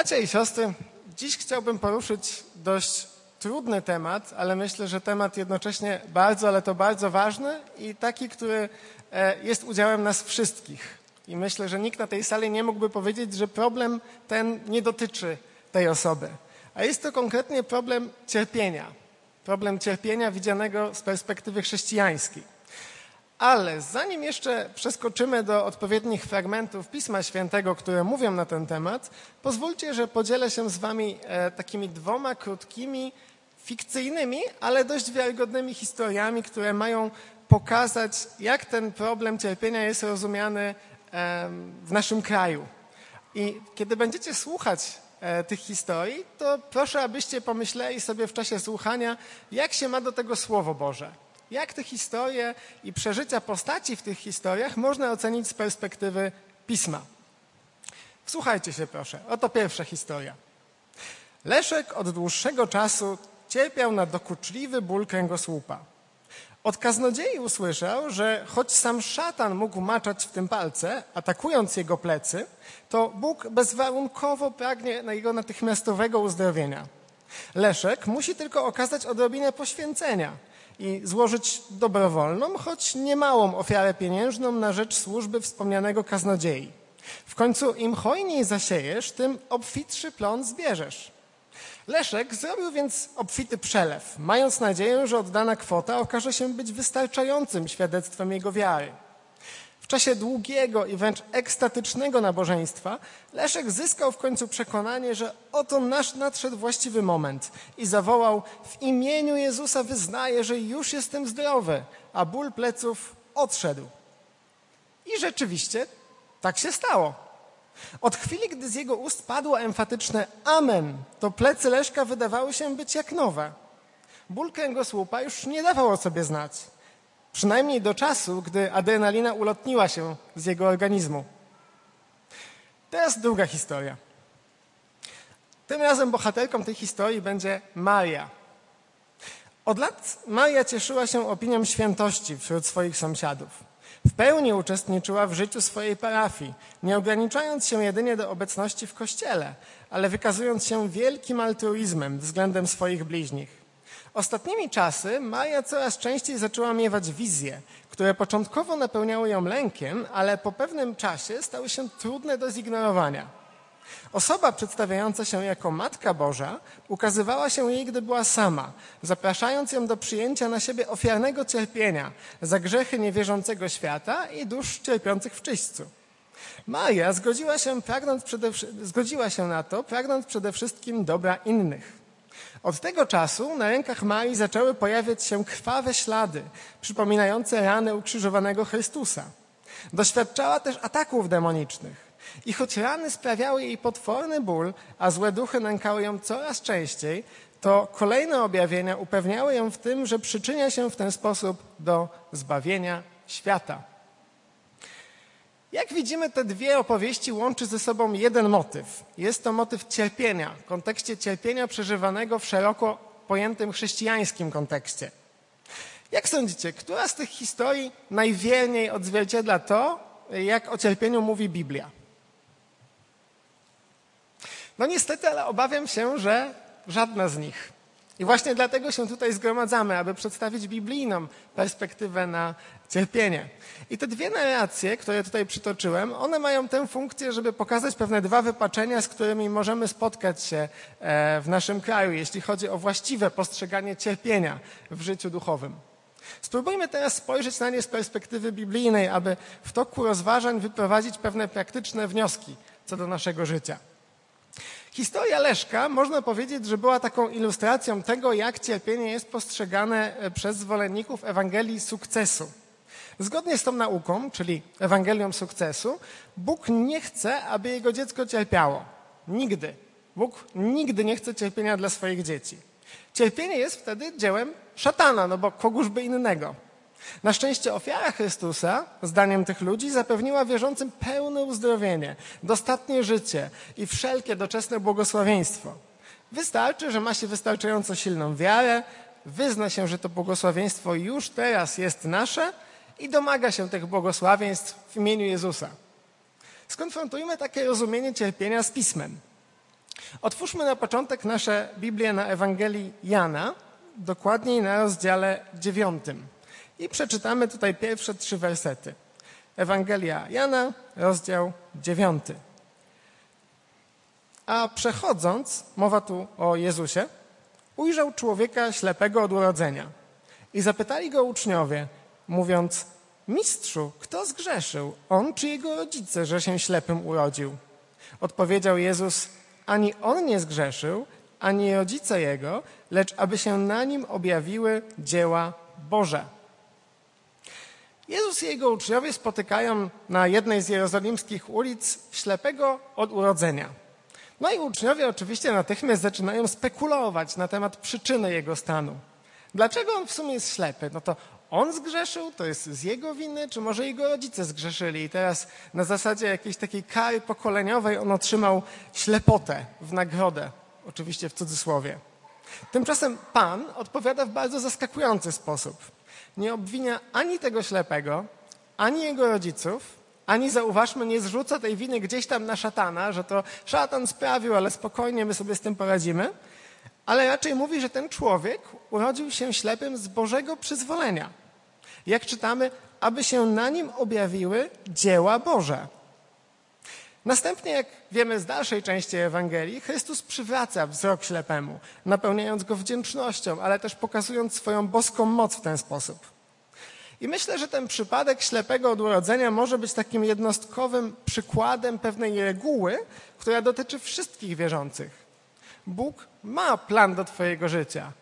Bracia i siostry, dziś chciałbym poruszyć dość trudny temat, ale myślę, że temat jednocześnie bardzo, ale to bardzo ważny i taki, który e, jest udziałem nas wszystkich. I myślę, że nikt na tej sali nie mógłby powiedzieć, że problem ten nie dotyczy tej osoby. A jest to konkretnie problem cierpienia. Problem cierpienia widzianego z perspektywy chrześcijańskiej. Ale zanim jeszcze przeskoczymy do odpowiednich fragmentów Pisma Świętego, które mówią na ten temat, pozwólcie, że podzielę się z Wami e, takimi dwoma krótkimi, fikcyjnymi, ale dość wiarygodnymi historiami, które mają pokazać, jak ten problem cierpienia jest rozumiany w naszym kraju. I kiedy będziecie słuchać e, tych historii, to proszę, abyście pomyśleli sobie w czasie słuchania, jak się ma do tego Słowo Boże. Jak te historie i przeżycia postaci w tych historiach można ocenić z perspektywy pisma. Wsłuchajcie się proszę. Oto pierwsza historia. Leszek od dłuższego czasu cierpiał na dokuczliwy ból kręgosłupa. Od kaznodziei usłyszał, że choć sam szatan mógł maczać w tym palce, atakując jego plecy, to Bóg bezwarunkowo pragnie jego natychmiastowego uzdrowienia. Leszek musi tylko okazać odrobinę poświęcenia i złożyć dobrowolną, choć niemałą ofiarę pieniężną na rzecz służby wspomnianego kaznodziei. W końcu im hojniej zasiejesz, tym obfitszy plon zbierzesz. Leszek zrobił więc obfity przelew, mając nadzieję, że oddana kwota okaże się być wystarczającym świadectwem jego wiary. Czasie długiego i wręcz ekstatycznego nabożeństwa Leszek zyskał w końcu przekonanie, że oto nasz nadszedł właściwy moment i zawołał w imieniu Jezusa wyznaję, że już jestem zdrowy, a ból pleców odszedł. I rzeczywiście tak się stało. Od chwili, gdy z jego ust padło emfatyczne amen, to plecy Leszka wydawały się być jak nowe. Ból kręgosłupa już nie dawał o sobie znać. Przynajmniej do czasu, gdy adrenalina ulotniła się z jego organizmu. Teraz druga historia. Tym razem bohaterką tej historii będzie Maria. Od lat Maria cieszyła się opinią świętości wśród swoich sąsiadów. W pełni uczestniczyła w życiu swojej parafii, nie ograniczając się jedynie do obecności w kościele, ale wykazując się wielkim altruizmem względem swoich bliźnich. Ostatnimi czasy Maja coraz częściej zaczęła miewać wizje, które początkowo napełniały ją lękiem, ale po pewnym czasie stały się trudne do zignorowania. Osoba przedstawiająca się jako Matka Boża ukazywała się jej, gdy była sama, zapraszając ją do przyjęcia na siebie ofiarnego cierpienia za grzechy niewierzącego świata i dusz cierpiących w czyśćcu. Maja zgodziła się, pragnąc przede, zgodziła się na to, pragnąc przede wszystkim dobra innych. Od tego czasu na rękach Marii zaczęły pojawiać się krwawe ślady, przypominające rany ukrzyżowanego Chrystusa. Doświadczała też ataków demonicznych. I choć rany sprawiały jej potworny ból, a złe duchy nękały ją coraz częściej, to kolejne objawienia upewniały ją w tym, że przyczynia się w ten sposób do zbawienia świata. Jak widzimy, te dwie opowieści łączy ze sobą jeden motyw. Jest to motyw cierpienia, w kontekście cierpienia przeżywanego w szeroko pojętym chrześcijańskim kontekście. Jak sądzicie, która z tych historii najwierniej odzwierciedla to, jak o cierpieniu mówi Biblia? No niestety, ale obawiam się, że żadna z nich. I właśnie dlatego się tutaj zgromadzamy, aby przedstawić biblijną perspektywę na cierpienie. I te dwie narracje, które tutaj przytoczyłem, one mają tę funkcję, żeby pokazać pewne dwa wypaczenia, z którymi możemy spotkać się e, w naszym kraju, jeśli chodzi o właściwe postrzeganie cierpienia w życiu duchowym. Spróbujmy teraz spojrzeć na nie z perspektywy biblijnej, aby w toku rozważań wyprowadzić pewne praktyczne wnioski co do naszego życia. Historia Leszka można powiedzieć, że była taką ilustracją tego, jak cierpienie jest postrzegane e, przez zwolenników Ewangelii sukcesu. Zgodnie z tą nauką, czyli Ewangelią sukcesu, Bóg nie chce, aby jego dziecko cierpiało. Nigdy. Bóg nigdy nie chce cierpienia dla swoich dzieci. Cierpienie jest wtedy dziełem szatana, no bo kogóż by innego. Na szczęście ofiara Chrystusa, zdaniem tych ludzi, zapewniła wierzącym pełne uzdrowienie, dostatnie życie i wszelkie doczesne błogosławieństwo. Wystarczy, że ma się wystarczająco silną wiarę, wyzna się, że to błogosławieństwo już teraz jest nasze i domaga się tych błogosławieństw w imieniu Jezusa. Skonfrontujmy takie rozumienie cierpienia z pismem. Otwórzmy na początek nasze Biblię na Ewangelii Jana, dokładniej na rozdziale dziewiątym. I przeczytamy tutaj pierwsze trzy wersety. Ewangelia Jana, rozdział dziewiąty. A przechodząc, mowa tu o Jezusie, ujrzał człowieka ślepego od urodzenia. I zapytali go uczniowie, mówiąc, Mistrzu, kto zgrzeszył, on czy jego rodzice, że się ślepym urodził? Odpowiedział Jezus, ani on nie zgrzeszył, ani rodzice jego, lecz aby się na nim objawiły dzieła Boże. Jezus i jego uczniowie spotykają na jednej z jerozolimskich ulic ślepego od urodzenia. No i uczniowie oczywiście natychmiast zaczynają spekulować na temat przyczyny jego stanu. Dlaczego on w sumie jest ślepy? No to on zgrzeszył, to jest z jego winy, czy może jego rodzice zgrzeszyli i teraz na zasadzie jakiejś takiej kary pokoleniowej on otrzymał ślepotę w nagrodę, oczywiście w cudzysłowie. Tymczasem Pan odpowiada w bardzo zaskakujący sposób. Nie obwinia ani tego ślepego, ani jego rodziców, ani zauważmy, nie zrzuca tej winy gdzieś tam na szatana, że to szatan sprawił, ale spokojnie my sobie z tym poradzimy, ale raczej mówi, że ten człowiek urodził się ślepym z Bożego przyzwolenia. Jak czytamy, aby się na nim objawiły dzieła Boże. Następnie, jak wiemy z dalszej części Ewangelii, Chrystus przywraca wzrok ślepemu, napełniając go wdzięcznością, ale też pokazując swoją boską moc w ten sposób. I myślę, że ten przypadek ślepego od urodzenia może być takim jednostkowym przykładem pewnej reguły, która dotyczy wszystkich wierzących. Bóg ma plan do Twojego życia.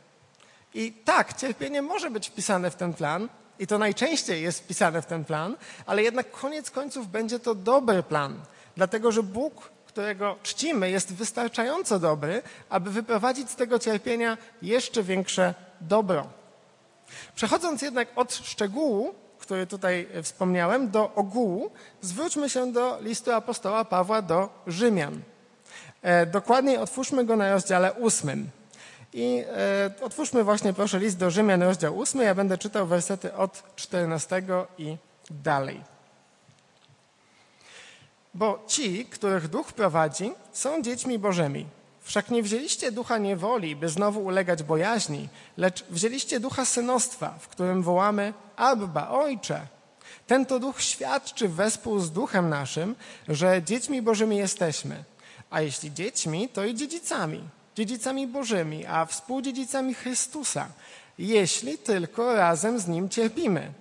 I tak, cierpienie może być wpisane w ten plan, i to najczęściej jest wpisane w ten plan, ale jednak koniec końców będzie to dobry plan, dlatego że Bóg, którego czcimy, jest wystarczająco dobry, aby wyprowadzić z tego cierpienia jeszcze większe dobro. Przechodząc jednak od szczegółu, który tutaj wspomniałem, do ogółu, zwróćmy się do listu apostoła Pawła do Rzymian. E, dokładniej otwórzmy go na rozdziale ósmym. I e, otwórzmy właśnie proszę list do Rzymian, rozdział 8. Ja będę czytał wersety od 14 i dalej. Bo ci, których duch prowadzi, są dziećmi Bożymi. Wszak nie wzięliście ducha niewoli, by znowu ulegać bojaźni, lecz wzięliście ducha synostwa, w którym wołamy Abba, Ojcze. Ten to duch świadczy wespół z duchem naszym, że dziećmi Bożymi jesteśmy. A jeśli dziećmi, to i dziedzicami dziedzicami Bożymi, a współdziedzicami Chrystusa, jeśli tylko razem z Nim cierpimy,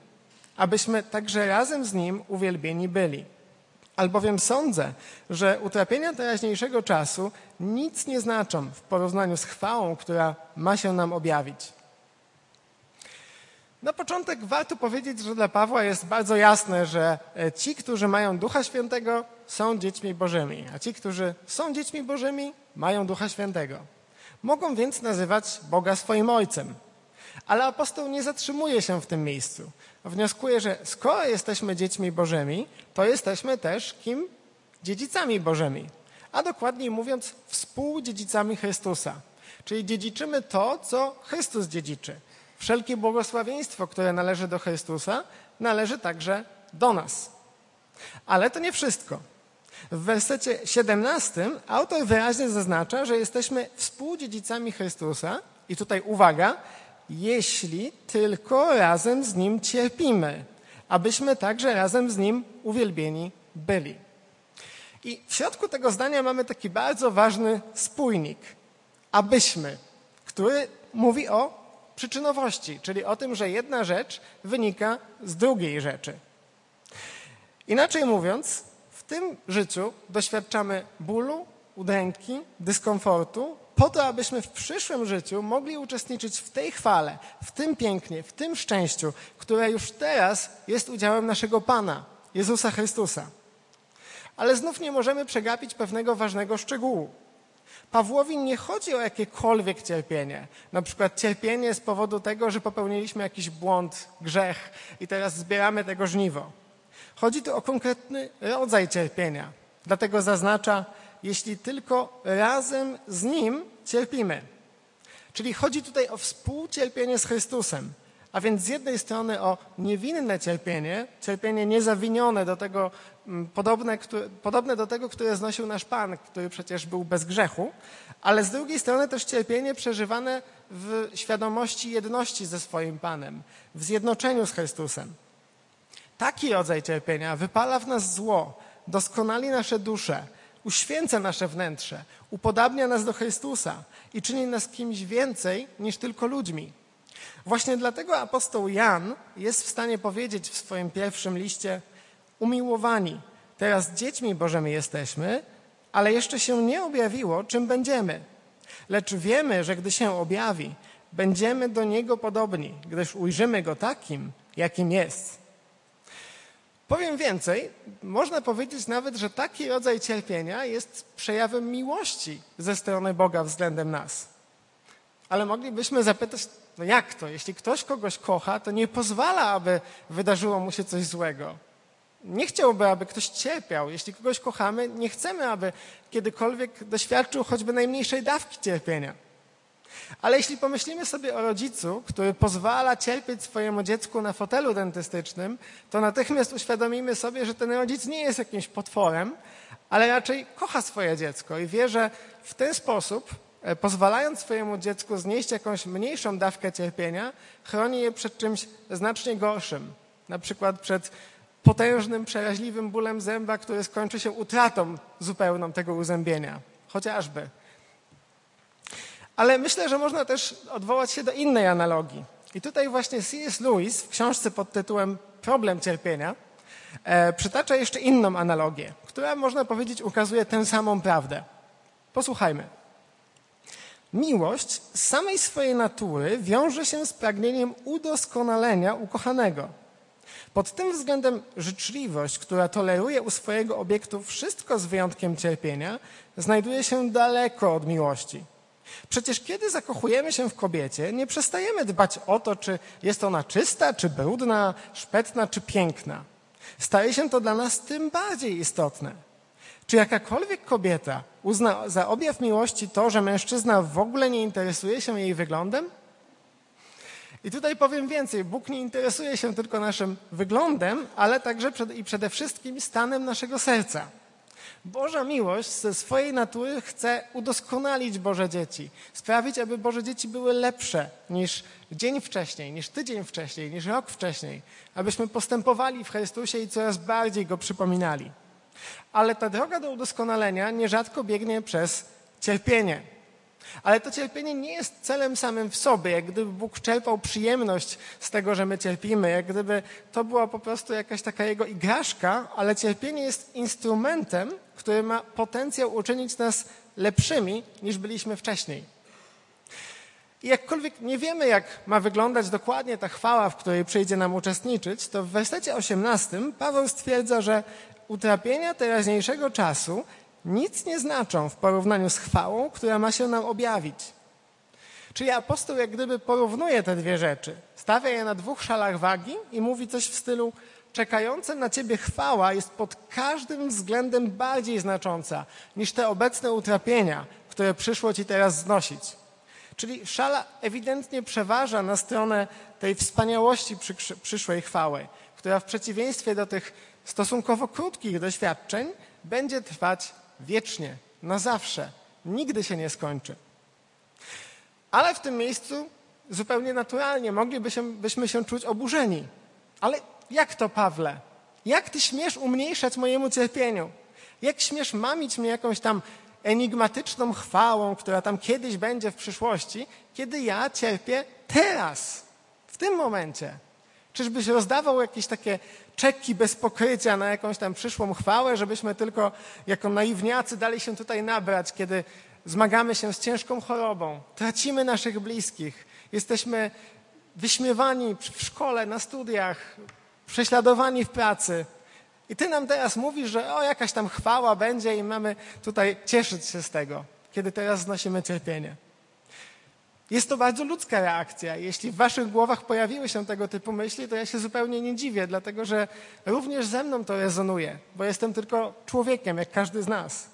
abyśmy także razem z Nim uwielbieni byli. Albowiem sądzę, że utrapienia teraźniejszego czasu nic nie znaczą w porównaniu z chwałą, która ma się nam objawić. Na początek warto powiedzieć, że dla Pawła jest bardzo jasne, że ci, którzy mają Ducha Świętego, są dziećmi Bożymi, a ci, którzy są dziećmi Bożymi, mają Ducha Świętego. Mogą więc nazywać Boga swoim Ojcem. Ale apostoł nie zatrzymuje się w tym miejscu. Wnioskuje, że skoro jesteśmy dziećmi Bożymi, to jesteśmy też kim? Dziedzicami Bożymi. A dokładniej mówiąc, współdziedzicami Chrystusa. Czyli dziedziczymy to, co Chrystus dziedziczy. Wszelkie błogosławieństwo, które należy do Chrystusa, należy także do nas. Ale to nie wszystko. W wersecie 17 autor wyraźnie zaznacza, że jesteśmy współdziedzicami Chrystusa i tutaj uwaga, jeśli tylko razem z Nim cierpimy, abyśmy także razem z Nim uwielbieni byli. I w środku tego zdania mamy taki bardzo ważny spójnik, abyśmy, który mówi o przyczynowości, czyli o tym, że jedna rzecz wynika z drugiej rzeczy. Inaczej mówiąc, tym życiu doświadczamy bólu, udręki, dyskomfortu, po to, abyśmy w przyszłym życiu mogli uczestniczyć w tej chwale, w tym pięknie, w tym szczęściu, które już teraz jest udziałem naszego Pana, Jezusa Chrystusa. Ale znów nie możemy przegapić pewnego ważnego szczegółu. Pawłowi nie chodzi o jakiekolwiek cierpienie, na przykład cierpienie z powodu tego, że popełniliśmy jakiś błąd, grzech i teraz zbieramy tego żniwo. Chodzi tu o konkretny rodzaj cierpienia. Dlatego zaznacza, jeśli tylko razem z Nim cierpimy. Czyli chodzi tutaj o współcierpienie z Chrystusem, A więc z jednej strony o niewinne cierpienie, cierpienie niezawinione do tego, mm, podobne, które, podobne do tego, które znosił nasz Pan, który przecież był bez grzechu, ale z drugiej strony też cierpienie przeżywane w świadomości jedności ze swoim Panem, w zjednoczeniu z Chrystusem. Taki rodzaj cierpienia wypala w nas zło, doskonali nasze dusze, uświęca nasze wnętrze, upodabnia nas do Chrystusa i czyni nas kimś więcej niż tylko ludźmi. Właśnie dlatego apostoł Jan jest w stanie powiedzieć w swoim pierwszym liście: Umiłowani, teraz dziećmi Bożymi jesteśmy, ale jeszcze się nie objawiło, czym będziemy. Lecz wiemy, że gdy się objawi, będziemy do niego podobni, gdyż ujrzymy go takim, jakim jest. Powiem więcej, można powiedzieć nawet, że taki rodzaj cierpienia jest przejawem miłości ze strony Boga względem nas. Ale moglibyśmy zapytać, no jak to? Jeśli ktoś kogoś kocha, to nie pozwala, aby wydarzyło mu się coś złego. Nie chciałby, aby ktoś cierpiał. Jeśli kogoś kochamy, nie chcemy, aby kiedykolwiek doświadczył choćby najmniejszej dawki cierpienia. Ale jeśli pomyślimy sobie o rodzicu, który pozwala cierpieć swojemu dziecku na fotelu dentystycznym, to natychmiast uświadomimy sobie, że ten rodzic nie jest jakimś potworem, ale raczej kocha swoje dziecko i wie, że w ten sposób, e, pozwalając swojemu dziecku znieść jakąś mniejszą dawkę cierpienia, chroni je przed czymś znacznie gorszym, na przykład przed potężnym, przeraźliwym bólem zęba, który skończy się utratą zupełną tego uzębienia, chociażby. Ale myślę, że można też odwołać się do innej analogii. I tutaj właśnie C.S. Lewis w książce pod tytułem Problem cierpienia e, przytacza jeszcze inną analogię, która można powiedzieć ukazuje tę samą prawdę. Posłuchajmy. Miłość z samej swojej natury wiąże się z pragnieniem udoskonalenia ukochanego. Pod tym względem życzliwość, która toleruje u swojego obiektu wszystko z wyjątkiem cierpienia, znajduje się daleko od miłości. Przecież kiedy zakochujemy się w kobiecie, nie przestajemy dbać o to, czy jest ona czysta, czy brudna, szpetna, czy piękna. Staje się to dla nas tym bardziej istotne. Czy jakakolwiek kobieta uzna za objaw miłości to, że mężczyzna w ogóle nie interesuje się jej wyglądem? I tutaj powiem więcej. Bóg nie interesuje się tylko naszym wyglądem, ale także i przede wszystkim stanem naszego serca. Boża miłość ze swojej natury chce udoskonalić Boże dzieci, sprawić, aby Boże dzieci były lepsze niż dzień wcześniej, niż tydzień wcześniej, niż rok wcześniej, abyśmy postępowali w Chrystusie i coraz bardziej Go przypominali. Ale ta droga do udoskonalenia nierzadko biegnie przez cierpienie. Ale to cierpienie nie jest celem samym w sobie, jak gdyby Bóg czerpał przyjemność z tego, że my cierpimy, jak gdyby to była po prostu jakaś taka jego igraszka, ale cierpienie jest instrumentem, który ma potencjał uczynić nas lepszymi niż byliśmy wcześniej. I jakkolwiek nie wiemy, jak ma wyglądać dokładnie ta chwała, w której przyjdzie nam uczestniczyć, to w wersecie 18 Paweł stwierdza, że utrapienia teraźniejszego czasu nic nie znaczą w porównaniu z chwałą, która ma się nam objawić. Czyli apostoł jak gdyby porównuje te dwie rzeczy. Stawia je na dwóch szalach wagi i mówi coś w stylu czekająca na ciebie chwała jest pod każdym względem bardziej znacząca niż te obecne utrapienia, które przyszło ci teraz znosić. Czyli szala ewidentnie przeważa na stronę tej wspaniałości przyszłej chwały, która w przeciwieństwie do tych stosunkowo krótkich doświadczeń będzie trwać wiecznie, na zawsze, nigdy się nie skończy. Ale w tym miejscu zupełnie naturalnie moglibyśmy się czuć oburzeni. Ale jak to, Pawle? Jak ty śmiesz umniejszać mojemu cierpieniu? Jak śmiesz mamić mnie jakąś tam enigmatyczną chwałą, która tam kiedyś będzie w przyszłości, kiedy ja cierpię teraz, w tym momencie? Czyżbyś rozdawał jakieś takie czeki bez pokrycia na jakąś tam przyszłą chwałę, żebyśmy tylko jako naiwniacy dali się tutaj nabrać, kiedy zmagamy się z ciężką chorobą, tracimy naszych bliskich, jesteśmy wyśmiewani w szkole, na studiach, prześladowani w pracy. I ty nam teraz mówisz, że o, jakaś tam chwała będzie i mamy tutaj cieszyć się z tego, kiedy teraz znosimy cierpienie. Jest to bardzo ludzka reakcja. Jeśli w waszych głowach pojawiły się tego typu myśli, to ja się zupełnie nie dziwię, dlatego że również ze mną to rezonuje, bo jestem tylko człowiekiem, jak każdy z nas.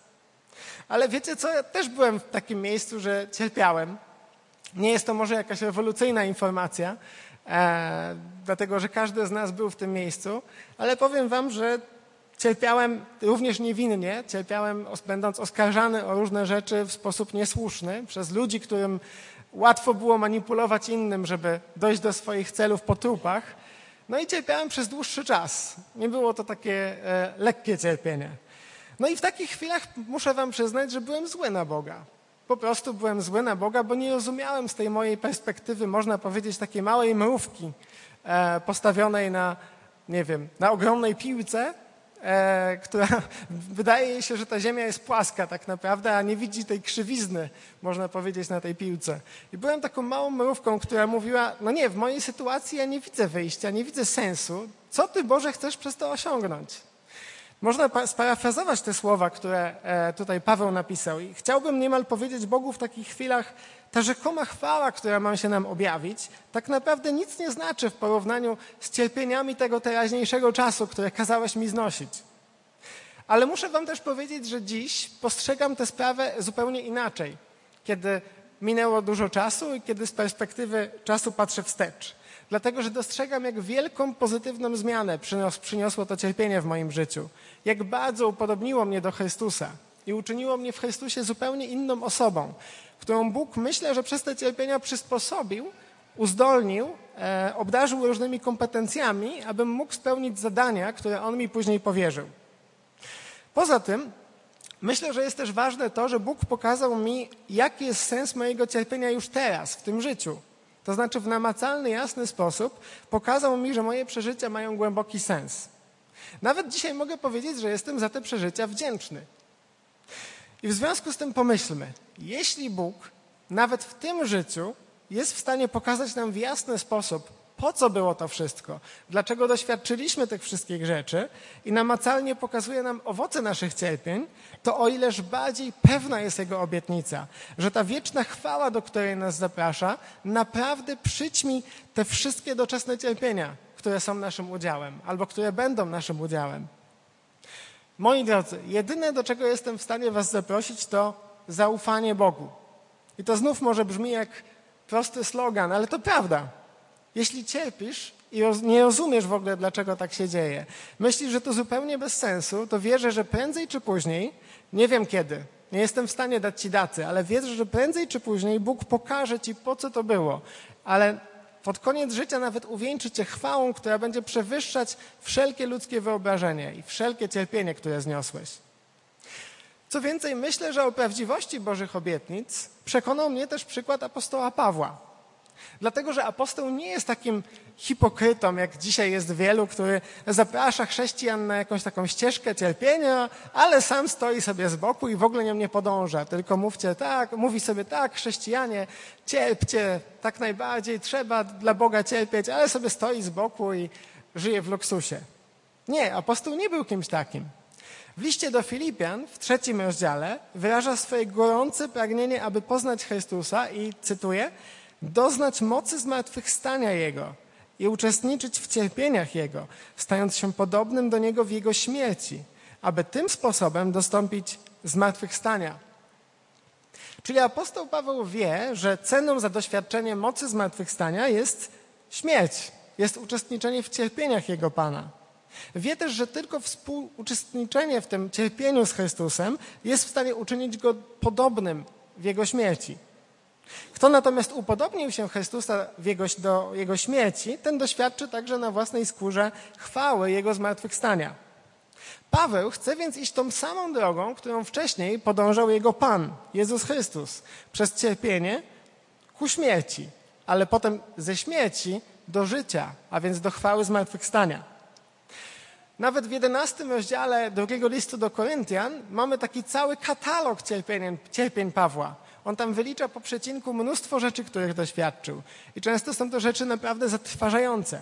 Ale wiecie co? Ja też byłem w takim miejscu, że cierpiałem. Nie jest to może jakaś rewolucyjna informacja, e, dlatego że każdy z nas był w tym miejscu, ale powiem wam, że cierpiałem również niewinnie, cierpiałem będąc oskarżany o różne rzeczy w sposób niesłuszny przez ludzi, którym łatwo było manipulować innym, żeby dojść do swoich celów po trupach. No i cierpiałem przez dłuższy czas. Nie było to takie e, lekkie cierpienie. No i w takich chwilach muszę wam przyznać, że byłem zły na Boga. Po prostu byłem zły na Boga, bo nie rozumiałem z tej mojej perspektywy, można powiedzieć, takiej małej mrówki e, postawionej na, nie wiem, na ogromnej piłce, która wydaje się, że ta ziemia jest płaska tak naprawdę, a nie widzi tej krzywizny, można powiedzieć, na tej piłce. I byłem taką małą mrówką, która mówiła, no nie, w mojej sytuacji ja nie widzę wyjścia, nie widzę sensu. Co Ty, Boże, chcesz przez to osiągnąć? Można sparafrazować te słowa, które e, tutaj Paweł napisał i chciałbym niemal powiedzieć Bogu w takich chwilach, ta rzekoma chwała, która ma się nam objawić, tak naprawdę nic nie znaczy w porównaniu z cierpieniami tego teraźniejszego czasu, które kazałeś mi znosić. Ale muszę wam też powiedzieć, że dziś postrzegam tę sprawę zupełnie inaczej, kiedy minęło dużo czasu i kiedy z perspektywy czasu patrzę wstecz dlatego że dostrzegam, jak wielką pozytywną zmianę przyniosło to cierpienie w moim życiu, jak bardzo upodobniło mnie do Chrystusa i uczyniło mnie w Chrystusie zupełnie inną osobą, którą Bóg myślę, że przez te cierpienia przysposobił, uzdolnił, e, obdarzył różnymi kompetencjami, abym mógł spełnić zadania, które On mi później powierzył. Poza tym, myślę, że jest też ważne to, że Bóg pokazał mi, jaki jest sens mojego cierpienia już teraz, w tym życiu. To znaczy w namacalny, jasny sposób pokazał mi, że moje przeżycia mają głęboki sens. Nawet dzisiaj mogę powiedzieć, że jestem za te przeżycia wdzięczny. I w związku z tym pomyślmy, jeśli Bóg nawet w tym życiu jest w stanie pokazać nam w jasny sposób, po co było to wszystko, dlaczego doświadczyliśmy tych wszystkich rzeczy i namacalnie pokazuje nam owoce naszych cierpień, to o ileż bardziej pewna jest Jego obietnica, że ta wieczna chwała, do której nas zaprasza, naprawdę przyćmi te wszystkie doczesne cierpienia, które są naszym udziałem albo które będą naszym udziałem. Moi drodzy, jedyne do czego jestem w stanie Was zaprosić, to zaufanie Bogu. I to znów może brzmi jak prosty slogan, ale to prawda. Jeśli cierpisz i nie rozumiesz w ogóle, dlaczego tak się dzieje, myślisz, że to zupełnie bez sensu, to wierzę, że prędzej czy później, nie wiem kiedy, nie jestem w stanie dać ci daty, ale wierzę, że prędzej czy później Bóg pokaże ci, po co to było. Ale pod koniec życia nawet uwieńczy cię chwałą, która będzie przewyższać wszelkie ludzkie wyobrażenie i wszelkie cierpienie, które zniosłeś. Co więcej, myślę, że o prawdziwości Bożych obietnic przekonał mnie też przykład apostoła Pawła. Dlatego, że apostoł nie jest takim hipokrytą, jak dzisiaj jest wielu, który zaprasza chrześcijan na jakąś taką ścieżkę cierpienia, ale sam stoi sobie z boku i w ogóle nią nie podąża. Tylko mówcie tak, mówi sobie tak, chrześcijanie, cierpcie, tak najbardziej, trzeba dla Boga cierpieć, ale sobie stoi z boku i żyje w luksusie. Nie, apostoł nie był kimś takim. W liście do Filipian w trzecim rozdziale wyraża swoje gorące pragnienie, aby poznać Chrystusa i cytuję, doznać mocy zmartwychwstania Jego i uczestniczyć w cierpieniach Jego, stając się podobnym do Niego w Jego śmierci, aby tym sposobem dostąpić zmartwychwstania. Czyli apostoł Paweł wie, że ceną za doświadczenie mocy zmartwychwstania jest śmierć, jest uczestniczenie w cierpieniach Jego Pana. Wie też, że tylko współuczestniczenie w tym cierpieniu z Chrystusem jest w stanie uczynić Go podobnym w Jego śmierci. Kto natomiast upodobnił się Chrystusa jego, do Jego śmierci, ten doświadczy także na własnej skórze chwały Jego zmartwychwstania. Paweł chce więc iść tą samą drogą, którą wcześniej podążał Jego Pan, Jezus Chrystus, przez cierpienie ku śmierci, ale potem ze śmierci do życia, a więc do chwały zmartwychwstania. Nawet w jedenastym rozdziale drugiego listu do Koryntian mamy taki cały katalog cierpień, cierpień Pawła. On tam wylicza po przecinku mnóstwo rzeczy, których doświadczył. I często są to rzeczy naprawdę zatrważające.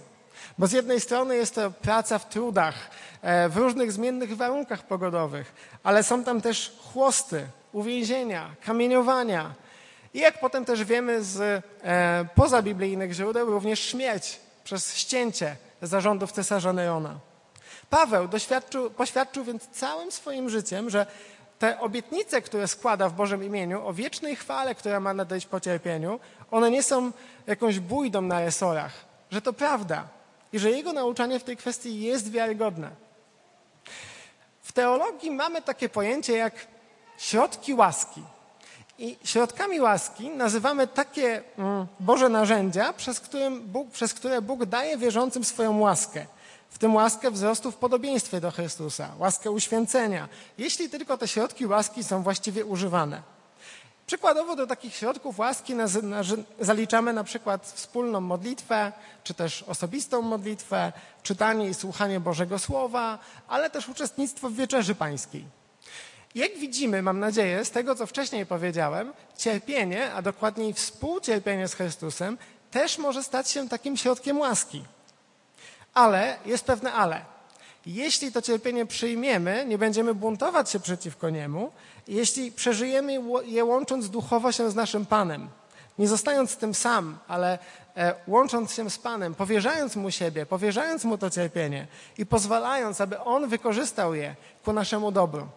Bo z jednej strony jest to praca w trudach, e, w różnych zmiennych warunkach pogodowych, ale są tam też chłosty, uwięzienia, kamieniowania. I jak potem też wiemy z e, pozabiblijnych źródeł, również śmierć przez ścięcie zarządów cesarza Nerona. Paweł doświadczył, poświadczył więc całym swoim życiem, że te obietnice, które składa w Bożym imieniu, o wiecznej chwale, która ma nadejść po cierpieniu, one nie są jakąś bójdą na resorach, że to prawda i że jego nauczanie w tej kwestii jest wiarygodne. W teologii mamy takie pojęcie jak środki łaski. I środkami łaski nazywamy takie mm, Boże narzędzia, przez, którym Bóg, przez które Bóg daje wierzącym swoją łaskę. W tym łaskę wzrostu w podobieństwie do Chrystusa, łaskę uświęcenia, jeśli tylko te środki łaski są właściwie używane. Przykładowo do takich środków łaski zaliczamy na przykład wspólną modlitwę, czy też osobistą modlitwę, czytanie i słuchanie Bożego Słowa, ale też uczestnictwo w wieczerzy pańskiej. Jak widzimy, mam nadzieję, z tego, co wcześniej powiedziałem, cierpienie, a dokładniej współcierpienie z Chrystusem, też może stać się takim środkiem łaski. Ale jest pewne ale. Jeśli to cierpienie przyjmiemy, nie będziemy buntować się przeciwko niemu, jeśli przeżyjemy je łącząc duchowo się z naszym Panem, nie zostając tym sam, ale e, łącząc się z Panem, powierzając Mu siebie, powierzając Mu to cierpienie i pozwalając, aby On wykorzystał je ku naszemu dobru.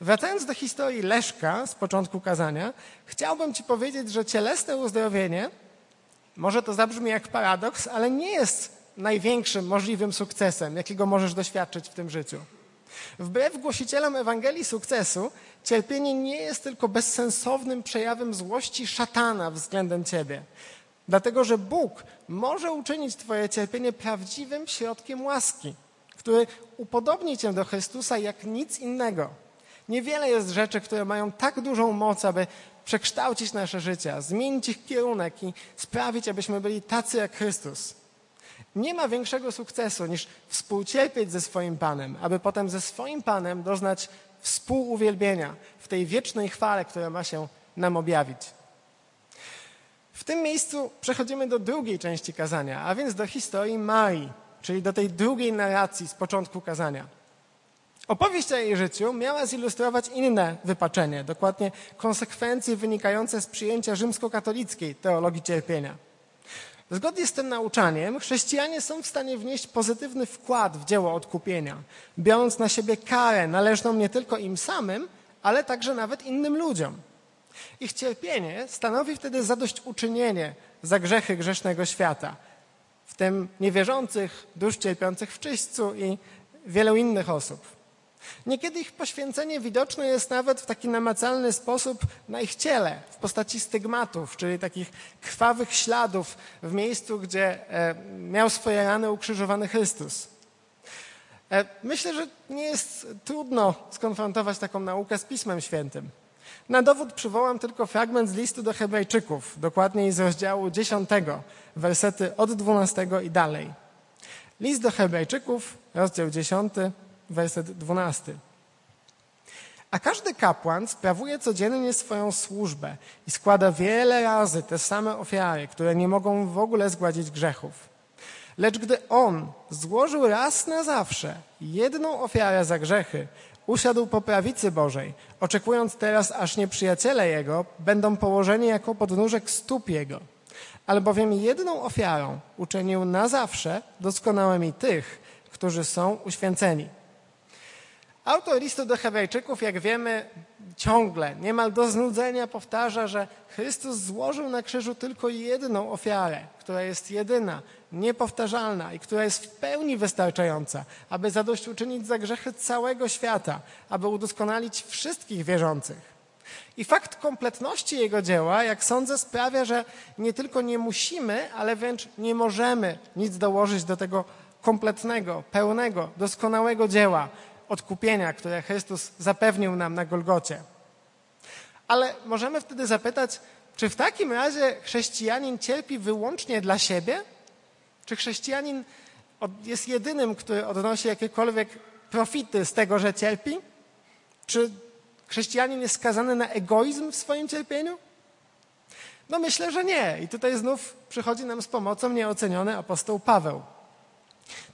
Wracając do historii Leszka z początku kazania, chciałbym Ci powiedzieć, że cielesne uzdrowienie, może to zabrzmi jak paradoks, ale nie jest największym możliwym sukcesem, jakiego możesz doświadczyć w tym życiu. Wbrew głosicielom Ewangelii sukcesu, cierpienie nie jest tylko bezsensownym przejawem złości szatana względem ciebie. Dlatego, że Bóg może uczynić Twoje cierpienie prawdziwym środkiem łaski, który upodobni Cię do Chrystusa jak nic innego. Niewiele jest rzeczy, które mają tak dużą moc, aby przekształcić nasze życia, zmienić ich kierunek i sprawić, abyśmy byli tacy jak Chrystus. Nie ma większego sukcesu niż współcierpieć ze swoim Panem, aby potem ze swoim Panem doznać współuwielbienia w tej wiecznej chwale, która ma się nam objawić. W tym miejscu przechodzimy do drugiej części kazania, a więc do historii Marii, czyli do tej drugiej narracji z początku kazania. Opowieść o jej życiu miała zilustrować inne wypaczenie, dokładnie konsekwencje wynikające z przyjęcia rzymskokatolickiej teologii cierpienia. Zgodnie z tym nauczaniem, chrześcijanie są w stanie wnieść pozytywny wkład w dzieło odkupienia, biorąc na siebie karę należną nie tylko im samym, ale także nawet innym ludziom. Ich cierpienie stanowi wtedy zadośćuczynienie za grzechy grzesznego świata, w tym niewierzących, dusz cierpiących w czyśćcu i wielu innych osób. Niekiedy ich poświęcenie widoczne jest nawet w taki namacalny sposób na ich ciele, w postaci stygmatów, czyli takich krwawych śladów w miejscu, gdzie e, miał swoje rany ukrzyżowany Chrystus. E, myślę, że nie jest trudno skonfrontować taką naukę z Pismem Świętym. Na dowód przywołam tylko fragment z listu do Hebrajczyków, dokładniej z rozdziału 10, wersety od 12 i dalej. List do Hebrajczyków, rozdział 10, werset 12. A każdy kapłan sprawuje codziennie swoją służbę i składa wiele razy te same ofiary, które nie mogą w ogóle zgładzić grzechów. Lecz gdy on złożył raz na zawsze jedną ofiarę za grzechy, usiadł po prawicy Bożej, oczekując teraz, aż nieprzyjaciele jego będą położeni jako podnóżek stóp jego. Albowiem jedną ofiarą uczynił na zawsze doskonałymi tych, którzy są uświęceni. Autor listu do Hebrajczyków, jak wiemy, ciągle, niemal do znudzenia powtarza, że Chrystus złożył na krzyżu tylko jedną ofiarę, która jest jedyna, niepowtarzalna i która jest w pełni wystarczająca, aby zadośćuczynić za grzechy całego świata, aby udoskonalić wszystkich wierzących. I fakt kompletności jego dzieła, jak sądzę, sprawia, że nie tylko nie musimy, ale wręcz nie możemy nic dołożyć do tego kompletnego, pełnego, doskonałego dzieła, odkupienia, które Chrystus zapewnił nam na Golgocie. Ale możemy wtedy zapytać, czy w takim razie chrześcijanin cierpi wyłącznie dla siebie? Czy chrześcijanin jest jedynym, który odnosi jakiekolwiek profity z tego, że cierpi? Czy chrześcijanin jest skazany na egoizm w swoim cierpieniu? No myślę, że nie. I tutaj znów przychodzi nam z pomocą nieoceniony apostoł Paweł.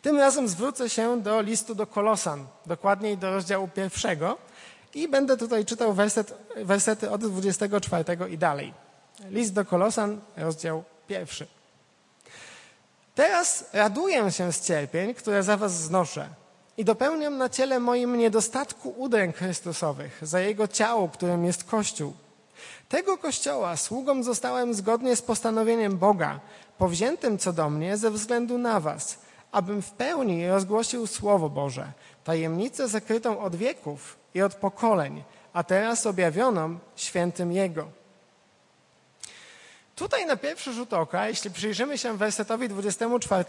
Tym razem zwrócę się do listu do Kolosan, dokładniej do rozdziału pierwszego i będę tutaj czytał werset, wersety od 24 i dalej. List do Kolosan, rozdział pierwszy. Teraz raduję się z cierpień, które za was znoszę i dopełniam na ciele moim niedostatku udręk Chrystusowych za Jego ciało, którym jest Kościół. Tego Kościoła sługą zostałem zgodnie z postanowieniem Boga, powziętym co do mnie ze względu na was, abym w pełni rozgłosił Słowo Boże, tajemnicę zakrytą od wieków i od pokoleń, a teraz objawioną świętym Jego. Tutaj na pierwszy rzut oka, jeśli przyjrzymy się wersetowi 24,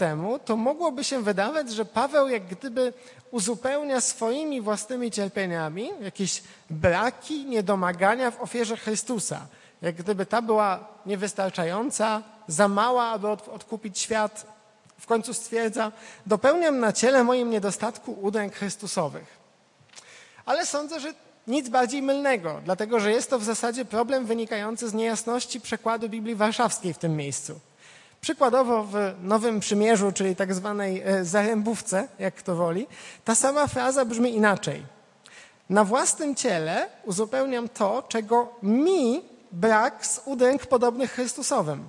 to mogłoby się wydawać, że Paweł jak gdyby uzupełnia swoimi własnymi cierpieniami jakieś braki, niedomagania w ofierze Chrystusa. Jak gdyby ta była niewystarczająca, za mała, aby odkupić świat. W końcu stwierdza, dopełniam na ciele moim niedostatku udręk Chrystusowych. Ale sądzę, że nic bardziej mylnego, dlatego że jest to w zasadzie problem wynikający z niejasności przekładu Biblii Warszawskiej w tym miejscu. Przykładowo w Nowym Przymierzu, czyli tak zwanej e, zarębówce, jak kto woli, ta sama fraza brzmi inaczej. Na własnym ciele uzupełniam to, czego mi brak z udręk podobnych Chrystusowym.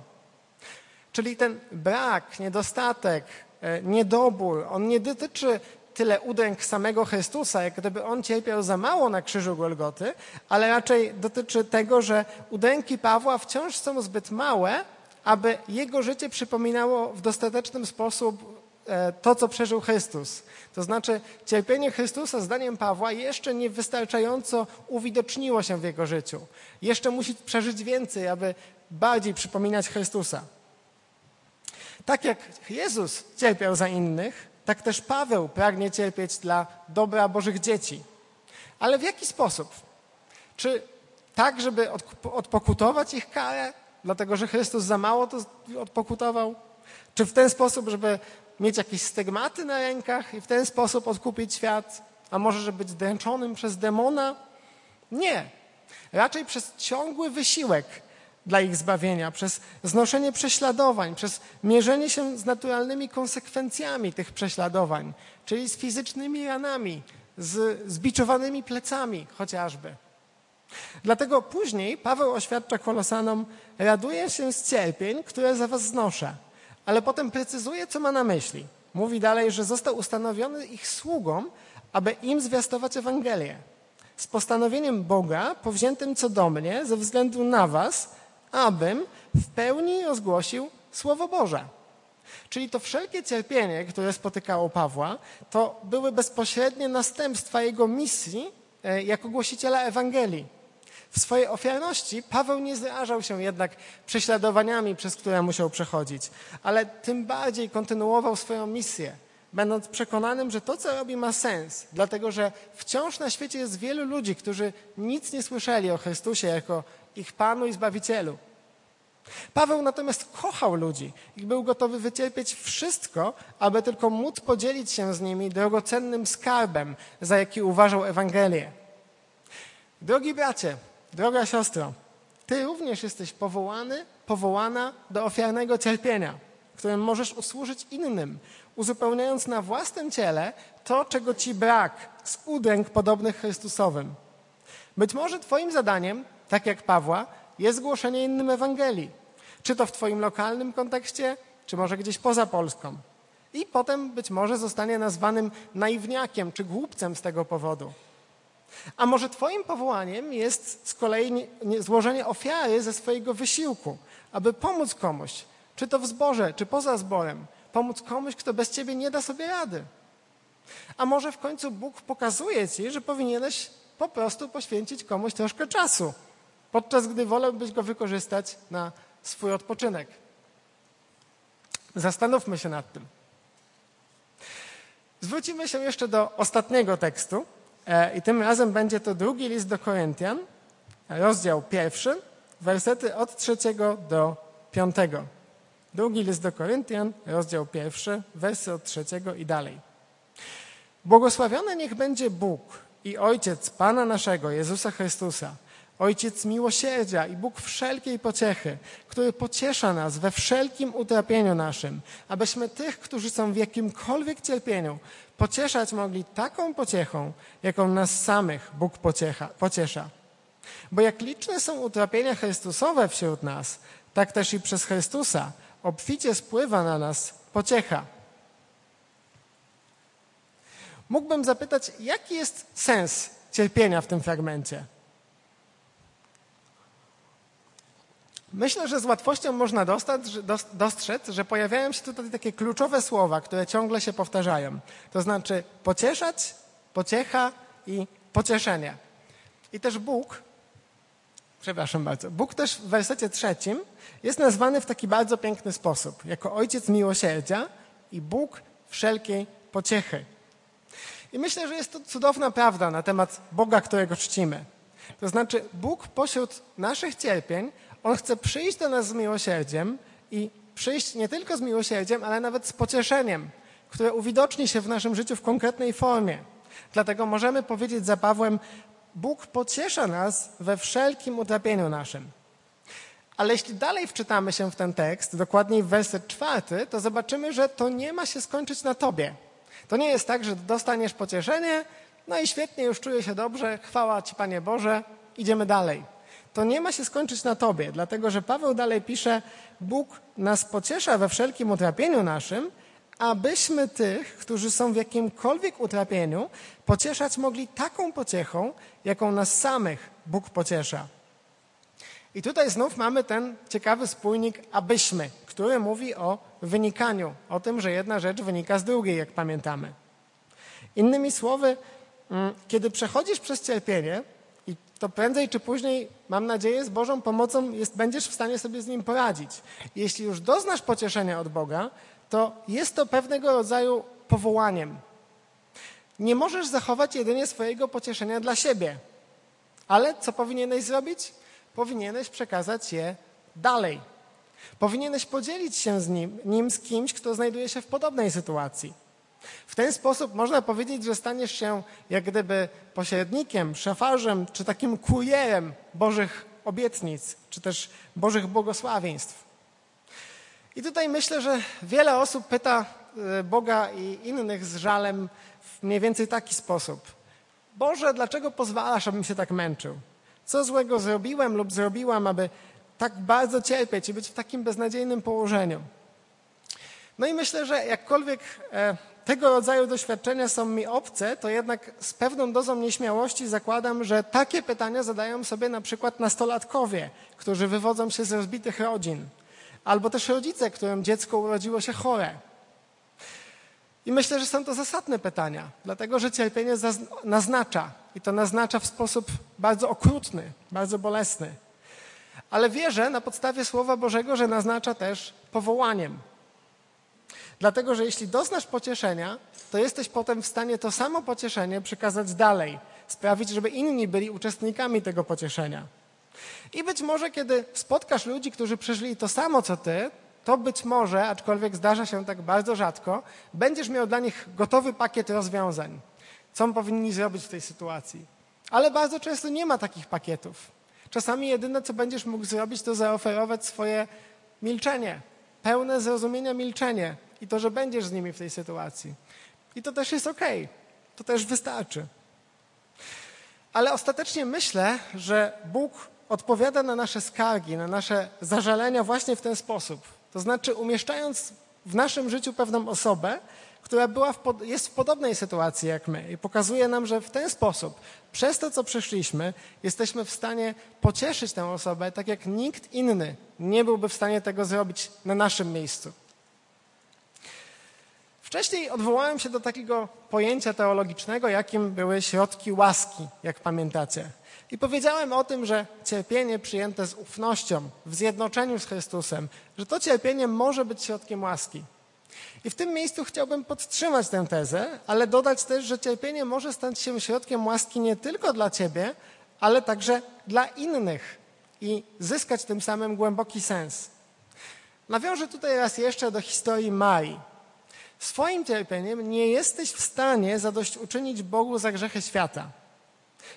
Czyli ten brak, niedostatek, e, niedobór, on nie dotyczy tyle udręk samego Chrystusa, jak gdyby on cierpiał za mało na krzyżu Golgoty, ale raczej dotyczy tego, że udręki Pawła wciąż są zbyt małe, aby jego życie przypominało w dostateczny sposób e, to, co przeżył Chrystus. To znaczy, cierpienie Chrystusa, zdaniem Pawła, jeszcze nie wystarczająco uwidoczniło się w jego życiu. Jeszcze musi przeżyć więcej, aby bardziej przypominać Chrystusa. Tak jak Jezus cierpiał za innych, tak też Paweł pragnie cierpieć dla dobra Bożych dzieci. Ale w jaki sposób? Czy tak, żeby odpokutować ich karę, dlatego że Chrystus za mało to odpokutował? Czy w ten sposób, żeby mieć jakieś stygmaty na rękach i w ten sposób odkupić świat? A może, żeby być dręczonym przez demona? Nie. Raczej przez ciągły wysiłek dla ich zbawienia, przez znoszenie prześladowań, przez mierzenie się z naturalnymi konsekwencjami tych prześladowań, czyli z fizycznymi ranami, z zbiczowanymi plecami chociażby. Dlatego później Paweł oświadcza kolosanom, raduję się z cierpień, które za was znoszę, ale potem precyzuje, co ma na myśli. Mówi dalej, że został ustanowiony ich sługą, aby im zwiastować Ewangelię. Z postanowieniem Boga, powziętym co do mnie, ze względu na was, abym w pełni rozgłosił Słowo Boże. Czyli to wszelkie cierpienie, które spotykało Pawła, to były bezpośrednie następstwa jego misji e, jako głosiciela Ewangelii. W swojej ofiarności Paweł nie zrażał się jednak prześladowaniami, przez które musiał przechodzić, ale tym bardziej kontynuował swoją misję, będąc przekonanym, że to, co robi, ma sens, dlatego że wciąż na świecie jest wielu ludzi, którzy nic nie słyszeli o Chrystusie jako ich Panu i Zbawicielu. Paweł natomiast kochał ludzi i był gotowy wycierpieć wszystko, aby tylko móc podzielić się z nimi drogocennym skarbem, za jaki uważał Ewangelię. Drogi bracie, droga siostro, ty również jesteś powołany, powołana do ofiarnego cierpienia, którym możesz usłużyć innym, uzupełniając na własnym ciele to, czego ci brak z udręk podobnych Chrystusowym. Być może twoim zadaniem tak jak Pawła, jest głoszenie innym Ewangelii. Czy to w Twoim lokalnym kontekście, czy może gdzieś poza Polską. I potem być może zostanie nazwanym naiwniakiem czy głupcem z tego powodu. A może Twoim powołaniem jest z kolei złożenie ofiary ze swojego wysiłku, aby pomóc komuś, czy to w zborze, czy poza zborem, pomóc komuś, kto bez Ciebie nie da sobie rady. A może w końcu Bóg pokazuje Ci, że powinieneś po prostu poświęcić komuś troszkę czasu podczas gdy wolałbyś go wykorzystać na swój odpoczynek. Zastanówmy się nad tym. Zwrócimy się jeszcze do ostatniego tekstu e, i tym razem będzie to drugi list do Koryntian, rozdział pierwszy, wersety od trzeciego do piątego. Drugi list do Koryntian, rozdział pierwszy, wersy od trzeciego i dalej. Błogosławiony niech będzie Bóg i Ojciec Pana naszego, Jezusa Chrystusa, Ojciec miłosierdzia i Bóg wszelkiej pociechy, który pociesza nas we wszelkim utrapieniu naszym, abyśmy tych, którzy są w jakimkolwiek cierpieniu, pocieszać mogli taką pociechą, jaką nas samych Bóg pociecha, pociesza. Bo jak liczne są utrapienia Chrystusowe wśród nas, tak też i przez Chrystusa obficie spływa na nas pociecha. mógłbym zapytać, jaki jest sens cierpienia w tym fragmencie? Myślę, że z łatwością można dostać, dostrzec, że pojawiają się tutaj takie kluczowe słowa, które ciągle się powtarzają. To znaczy pocieszać, pociecha i pocieszenie. I też Bóg, przepraszam bardzo, Bóg też w wersecie trzecim jest nazwany w taki bardzo piękny sposób, jako Ojciec miłosierdzia i Bóg wszelkiej pociechy. I myślę, że jest to cudowna prawda na temat Boga, którego czcimy. To znaczy, Bóg pośród naszych cierpień, On chce przyjść do nas z miłosierdziem i przyjść nie tylko z miłosierdziem, ale nawet z pocieszeniem, które uwidoczni się w naszym życiu w konkretnej formie. Dlatego możemy powiedzieć za Pawłem, Bóg pociesza nas we wszelkim utrapieniu naszym. Ale jeśli dalej wczytamy się w ten tekst, dokładniej w werset czwarty, to zobaczymy, że to nie ma się skończyć na tobie. To nie jest tak, że dostaniesz pocieszenie, no i świetnie, już czuję się dobrze, chwała Ci Panie Boże, idziemy dalej. To nie ma się skończyć na Tobie, dlatego że Paweł dalej pisze, Bóg nas pociesza we wszelkim utrapieniu naszym, abyśmy tych, którzy są w jakimkolwiek utrapieniu, pocieszać mogli taką pociechą, jaką nas samych Bóg pociesza. I tutaj znów mamy ten ciekawy spójnik abyśmy, który mówi o wynikaniu, o tym, że jedna rzecz wynika z drugiej, jak pamiętamy. Innymi słowy, mm, kiedy przechodzisz przez cierpienie, to prędzej czy później, mam nadzieję, z Bożą pomocą jest, będziesz w stanie sobie z nim poradzić. Jeśli już doznasz pocieszenia od Boga, to jest to pewnego rodzaju powołaniem. Nie możesz zachować jedynie swojego pocieszenia dla siebie. Ale co powinieneś zrobić? Powinieneś przekazać je dalej. Powinieneś podzielić się z nim, nim z kimś, kto znajduje się w podobnej sytuacji. W ten sposób można powiedzieć, że staniesz się jak gdyby pośrednikiem, szafarzem, czy takim kurierem Bożych obietnic, czy też Bożych błogosławieństw. I tutaj myślę, że wiele osób pyta e, Boga i innych z żalem w mniej więcej taki sposób. Boże, dlaczego pozwalasz, abym się tak męczył? Co złego zrobiłem lub zrobiłam, aby tak bardzo cierpieć i być w takim beznadziejnym położeniu? No i myślę, że jakkolwiek e, tego rodzaju doświadczenia są mi obce, to jednak z pewną dozą nieśmiałości zakładam, że takie pytania zadają sobie na przykład nastolatkowie, którzy wywodzą się z rozbitych rodzin, albo też rodzice, którym dziecko urodziło się chore. I myślę, że są to zasadne pytania, dlatego że cierpienie naznacza i to naznacza w sposób bardzo okrutny, bardzo bolesny. Ale wierzę na podstawie Słowa Bożego, że naznacza też powołaniem. Dlatego, że jeśli doznasz pocieszenia, to jesteś potem w stanie to samo pocieszenie przekazać dalej, sprawić, żeby inni byli uczestnikami tego pocieszenia. I być może, kiedy spotkasz ludzi, którzy przeżyli to samo co ty, to być może, aczkolwiek zdarza się tak bardzo rzadko, będziesz miał dla nich gotowy pakiet rozwiązań, co powinni zrobić w tej sytuacji. Ale bardzo często nie ma takich pakietów. Czasami jedyne, co będziesz mógł zrobić, to zaoferować swoje milczenie, pełne zrozumienia milczenie i to, że będziesz z nimi w tej sytuacji. I to też jest ok, to też wystarczy. Ale ostatecznie myślę, że Bóg odpowiada na nasze skargi, na nasze zażalenia właśnie w ten sposób. To znaczy, umieszczając w naszym życiu pewną osobę, która była w, jest w podobnej sytuacji jak my i pokazuje nam, że w ten sposób, przez to, co przeszliśmy, jesteśmy w stanie pocieszyć tę osobę, tak jak nikt inny nie byłby w stanie tego zrobić na naszym miejscu. Wcześniej odwołałem się do takiego pojęcia teologicznego, jakim były środki łaski, jak pamiętacie. I powiedziałem o tym, że cierpienie przyjęte z ufnością, w zjednoczeniu z Chrystusem, że to cierpienie może być środkiem łaski. I w tym miejscu chciałbym podtrzymać tę tezę, ale dodać też, że cierpienie może stać się środkiem łaski nie tylko dla ciebie, ale także dla innych i zyskać tym samym głęboki sens. Nawiążę tutaj raz jeszcze do historii Mai. Swoim cierpieniem nie jesteś w stanie zadośćuczynić Bogu za grzechy świata.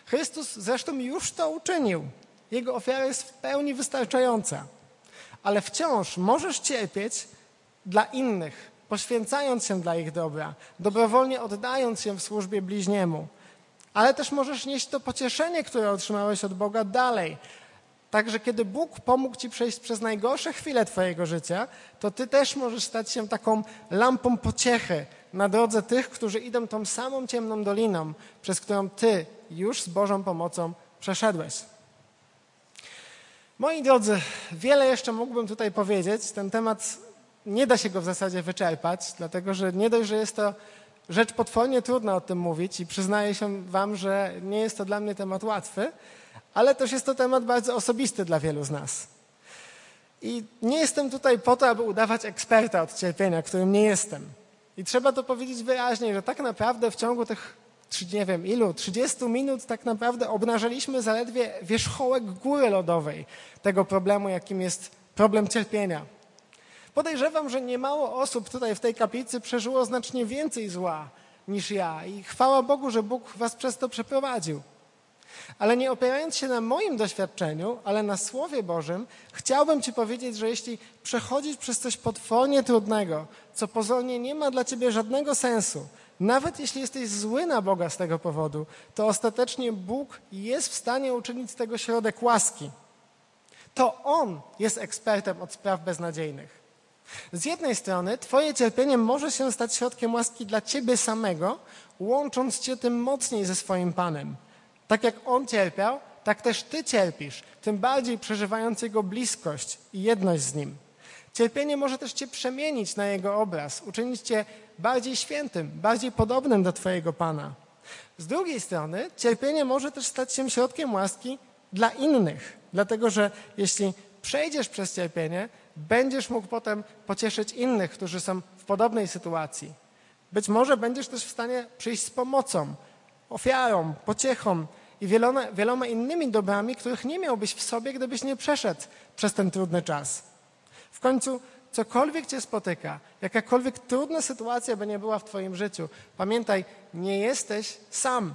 Chrystus zresztą już to uczynił. Jego ofiara jest w pełni wystarczająca. Ale wciąż możesz cierpieć dla innych, poświęcając się dla ich dobra, dobrowolnie oddając się w służbie bliźniemu. Ale też możesz nieść to pocieszenie, które otrzymałeś od Boga dalej, Także kiedy Bóg pomógł ci przejść przez najgorsze chwile twojego życia, to ty też możesz stać się taką lampą pociechy na drodze tych, którzy idą tą samą ciemną doliną, przez którą ty już z Bożą pomocą przeszedłeś. Moi drodzy, wiele jeszcze mógłbym tutaj powiedzieć. Ten temat nie da się go w zasadzie wyczerpać, dlatego że nie dość, że jest to rzecz potwornie trudna o tym mówić i przyznaję się Wam, że nie jest to dla mnie temat łatwy, ale też jest to temat bardzo osobisty dla wielu z nas. I nie jestem tutaj po to, aby udawać eksperta od cierpienia, którym nie jestem. I trzeba to powiedzieć wyraźnie, że tak naprawdę w ciągu tych, nie wiem ilu, 30 minut tak naprawdę obnażyliśmy zaledwie wierzchołek góry lodowej tego problemu, jakim jest problem cierpienia. Podejrzewam, że niemało osób tutaj w tej kaplicy przeżyło znacznie więcej zła niż ja i chwała Bogu, że Bóg was przez to przeprowadził. Ale nie opierając się na moim doświadczeniu, ale na Słowie Bożym, chciałbym Ci powiedzieć, że jeśli przechodzisz przez coś potwornie trudnego, co pozornie nie ma dla Ciebie żadnego sensu, nawet jeśli jesteś zły na Boga z tego powodu, to ostatecznie Bóg jest w stanie uczynić z tego środek łaski. To On jest ekspertem od spraw beznadziejnych. Z jednej strony Twoje cierpienie może się stać środkiem łaski dla Ciebie samego, łącząc Cię tym mocniej ze swoim Panem. Tak jak On cierpiał, tak też Ty cierpisz, tym bardziej przeżywając Jego bliskość i jedność z Nim. Cierpienie może też Cię przemienić na Jego obraz, uczynić Cię bardziej świętym, bardziej podobnym do Twojego Pana. Z drugiej strony, cierpienie może też stać się środkiem łaski dla innych, dlatego że jeśli przejdziesz przez cierpienie, będziesz mógł potem pocieszyć innych, którzy są w podobnej sytuacji. Być może będziesz też w stanie przyjść z pomocą, ofiarą, pociechą i wieloma, wieloma innymi dobrami, których nie miałbyś w sobie, gdybyś nie przeszedł przez ten trudny czas. W końcu, cokolwiek cię spotyka, jakakolwiek trudna sytuacja by nie była w twoim życiu, pamiętaj, nie jesteś sam.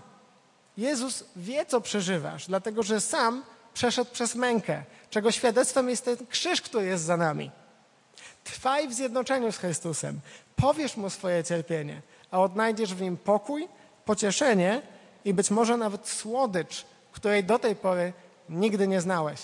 Jezus wie, co przeżywasz, dlatego że sam przeszedł przez mękę, czego świadectwem jest ten krzyż, który jest za nami. Trwaj w zjednoczeniu z Chrystusem. Powiesz Mu swoje cierpienie, a odnajdziesz w nim pokój, pocieszenie i być może nawet słodycz, której do tej pory nigdy nie znałeś.